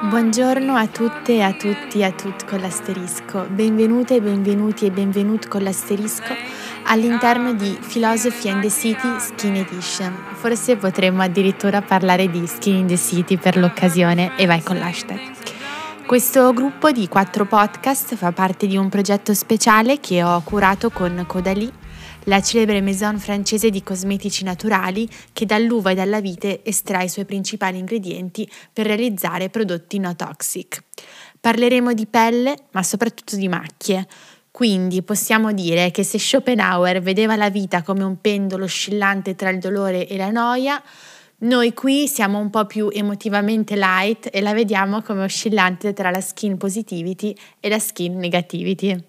Buongiorno a tutte e a tutti e a tutti con l'asterisco. Benvenute, benvenuti e benvenuti con l'asterisco all'interno di Philosophy and the City Skin Edition. Forse potremmo addirittura parlare di Skin in the City per l'occasione e vai con l'hashtag. Questo gruppo di quattro podcast fa parte di un progetto speciale che ho curato con Caudalie la celebre maison francese di cosmetici naturali che dall'uva e dalla vite estrae i suoi principali ingredienti per realizzare prodotti no toxic. Parleremo di pelle, ma soprattutto di macchie. Quindi possiamo dire che se Schopenhauer vedeva la vita come un pendolo oscillante tra il dolore e la noia, noi qui siamo un po' più emotivamente light e la vediamo come oscillante tra la skin positivity e la skin negativity.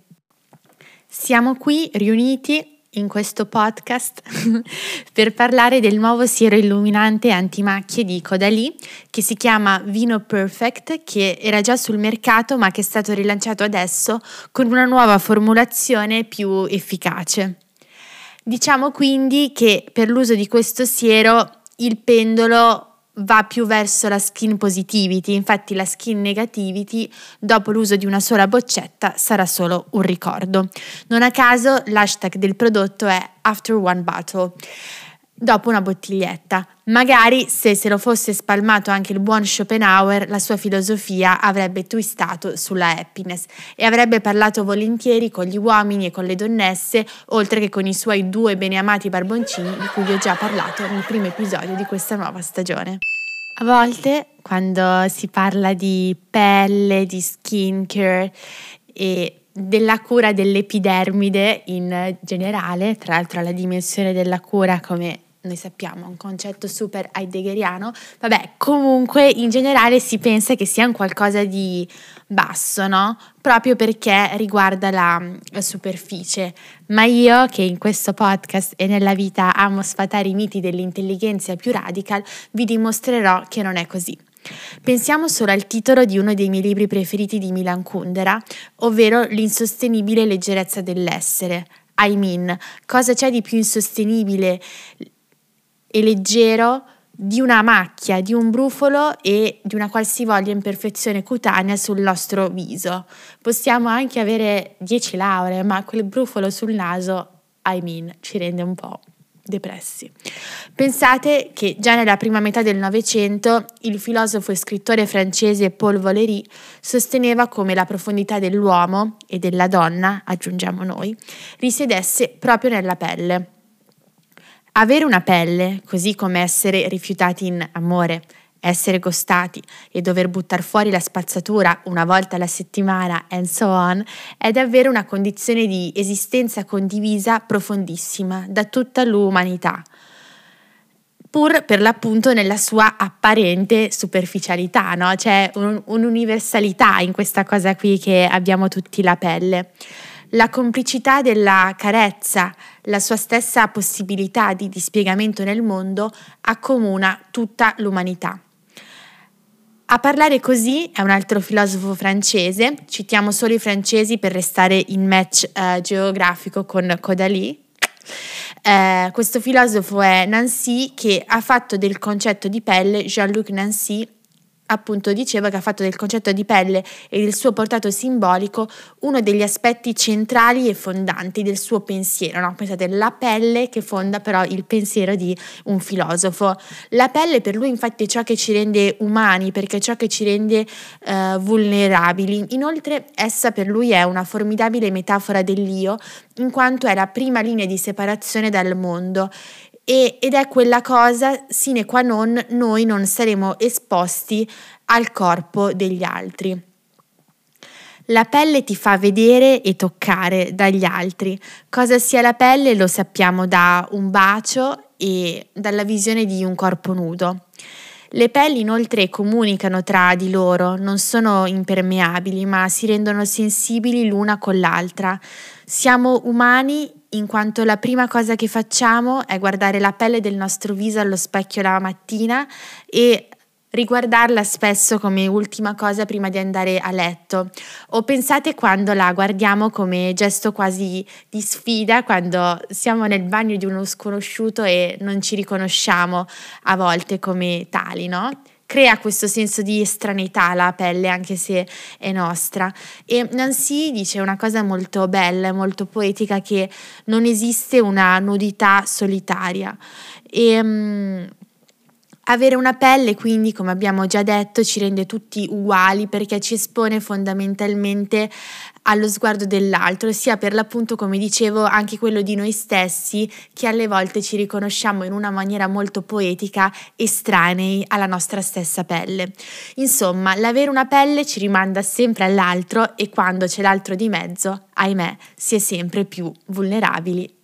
Siamo qui riuniti in questo podcast per parlare del nuovo siero illuminante antimacchie di Caudalie che si chiama Vino Perfect che era già sul mercato ma che è stato rilanciato adesso con una nuova formulazione più efficace. Diciamo quindi che per l'uso di questo siero il pendolo va più verso la skin positivity, infatti la skin negativity dopo l'uso di una sola boccetta sarà solo un ricordo. Non a caso l'hashtag del prodotto è after one bottle dopo una bottiglietta. Magari se se lo fosse spalmato anche il buon Schopenhauer, la sua filosofia avrebbe twistato sulla happiness e avrebbe parlato volentieri con gli uomini e con le donnesse, oltre che con i suoi due beneamati barboncini di cui vi ho già parlato nel primo episodio di questa nuova stagione. A volte, quando si parla di pelle, di skincare e della cura dell'epidermide in generale, tra l'altro la dimensione della cura come noi sappiamo, un concetto super heideggeriano, vabbè, comunque in generale si pensa che sia un qualcosa di basso, no? Proprio perché riguarda la, la, superficie. Ma io, che in questo podcast e nella vita amo sfatare i miti dell'intelligenza più radical, vi dimostrerò che non è così. Pensiamo solo al titolo di uno dei miei libri preferiti di Milan Kundera, ovvero L'insostenibile leggerezza dell'essere. I mean, cosa c'è di più insostenibile e leggero di una macchia, di un brufolo e di una qualsivoglia imperfezione cutanea sul nostro viso. Possiamo anche avere 10 lauree, ma quel brufolo sul naso, I mean, ci rende un po' depressi. Pensate che già nella prima metà del Novecento il filosofo e scrittore francese Paul Valéry sosteneva come la profondità dell'uomo e della donna, aggiungiamo noi, risiedesse proprio nella pelle. Avere una pelle, così come essere rifiutati in amore, essere gostati e dover buttare fuori la spazzatura una volta alla settimana and so on, è davvero una condizione di esistenza condivisa profondissima da tutta l'umanità, pur per l'appunto nella sua apparente superficialità, no? C'è un, un'universalità in questa cosa qui che abbiamo tutti la pelle la complicità della carezza, la sua stessa possibilità di dispiegamento nel mondo accomuna tutta l'umanità. A parlare così è un altro filosofo francese, citiamo solo i francesi per restare in match eh, geografico con Caudalie. Eh, questo filosofo è Nancy che ha fatto del concetto di pelle Jean-Luc Nancy appunto diceva che ha fatto del concetto di pelle e del suo portato simbolico uno degli aspetti centrali e fondanti del suo pensiero. No? Pensate, la pelle che fonda però il pensiero di un filosofo. La pelle per lui infatti è ciò che ci rende umani, perché è ciò che ci rende eh, vulnerabili. Inoltre essa per lui è una formidabile metafora dell'io, in quanto è la prima linea di separazione dal mondo e, ed è quella cosa sine qua non noi non saremo esposti al corpo degli altri. La pelle ti fa vedere e toccare dagli altri. Cosa sia la pelle lo sappiamo da un bacio e dalla visione di un corpo nudo. Le pelli inoltre comunicano tra di loro, non sono impermeabili, ma si rendono sensibili l'una con l'altra. Siamo umani in quanto la prima cosa che facciamo è guardare la pelle del nostro viso allo specchio la mattina e riguardarla spesso come ultima cosa prima di andare a letto o pensate quando la guardiamo come gesto quasi di sfida quando siamo nel bagno di uno sconosciuto e non ci riconosciamo a volte come tali, no? Crea questo senso di estraneità alla pelle anche se è nostra. E Nancy dice una cosa molto bella, molto poetica che non esiste una nudità solitaria. E, um, avere una pelle quindi, come abbiamo già detto, ci rende tutti uguali perché ci espone fondamentalmente allo sguardo dell'altro, sia per l'appunto, come dicevo, anche quello di noi stessi, che alle volte ci riconosciamo in una maniera molto poetica estranei alla nostra stessa pelle. Insomma, l'avere una pelle ci rimanda sempre all'altro e quando c'è l'altro di mezzo, ahimè, si è sempre più vulnerabili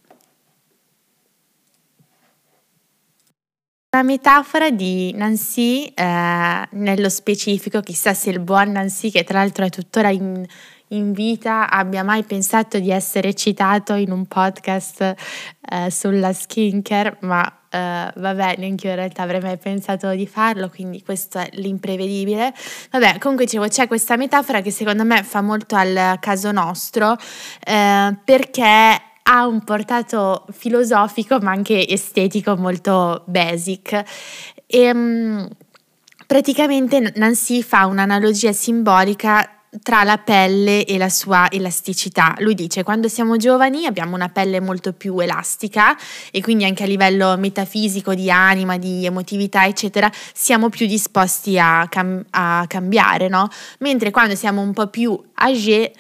Una metafora di Nancy, eh, nello specifico, chissà se il buon Nancy, che tra l'altro è tuttora in, in vita, abbia mai pensato di essere citato in un podcast eh, sulla skincare, ma eh, vabbè, neanche io in realtà avrei mai pensato di farlo, quindi questo è l'imprevedibile. Vabbè, comunque dicevo, c'è questa metafora che secondo me fa molto al caso nostro, eh, perché ha un portato filosofico ma anche estetico molto basic. E, um, praticamente Nancy fa un'analogia simbolica tra la pelle e la sua elasticità. Lui dice quando siamo giovani abbiamo una pelle molto più elastica e quindi anche a livello metafisico di anima, di emotività, eccetera, siamo più disposti a, cam- a cambiare, no? Mentre quando siamo un po' più âgé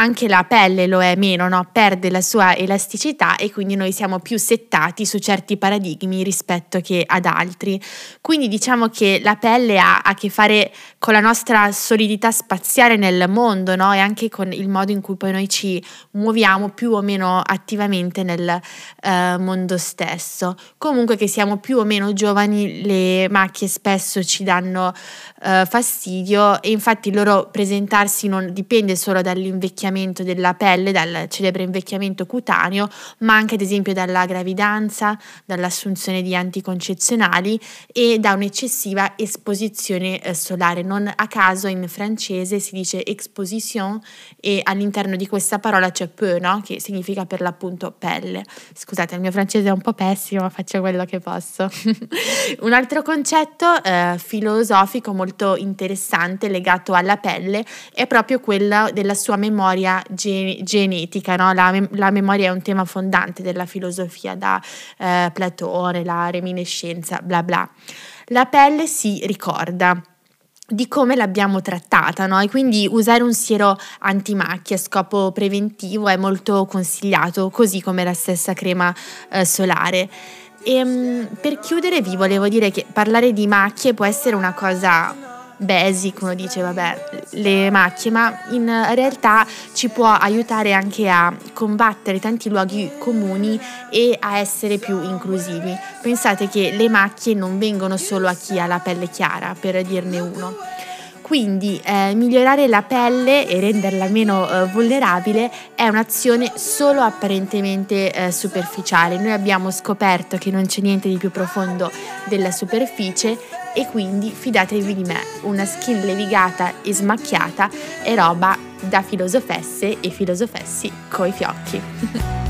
anche la pelle lo è meno, no? perde la sua elasticità e quindi noi siamo più settati su certi paradigmi rispetto che ad altri. Quindi diciamo che la pelle ha a che fare con la nostra solidità spaziale nel mondo no? e anche con il modo in cui poi noi ci muoviamo più o meno attivamente nel uh, mondo stesso. Comunque che siamo più o meno giovani, le macchie spesso ci danno uh, fastidio e infatti il loro presentarsi non dipende solo dall'invecchiamento invecchiamento della pelle, dal celebre invecchiamento cutaneo, ma anche ad esempio dalla gravidanza, dall'assunzione di anticoncezionali e da un'eccessiva esposizione eh, solare. Non a caso in francese si dice exposition e all'interno di questa parola c'è peu, no? che significa per l'appunto pelle. Scusate, il mio francese è un po' pessimo, ma faccio quello che posso. un altro concetto eh, filosofico molto interessante legato alla pelle è proprio quello della sua memoria memoria gen- genetica, no? la, mem- la, memoria è un tema fondante della filosofia da eh, Platone, la reminiscenza, bla bla. La pelle si ricorda di come l'abbiamo trattata, no? E quindi usare un siero antimacchia a scopo preventivo è molto consigliato, così come la stessa crema eh, solare. E, ehm, per chiudere vi volevo dire che parlare di macchie può essere una cosa basic, uno dice vabbè le macchie, ma in realtà ci può aiutare anche a combattere tanti luoghi comuni e a essere più inclusivi. Pensate che le macchie non vengono solo a chi ha la pelle chiara, per dirne uno. Quindi eh, migliorare la pelle e renderla meno eh, vulnerabile è un'azione solo apparentemente eh, superficiale. Noi abbiamo scoperto che non c'è niente di più profondo della superficie e quindi fidatevi di me, una skin levigata e smacchiata è roba da filosofesse e filosofessi coi fiocchi.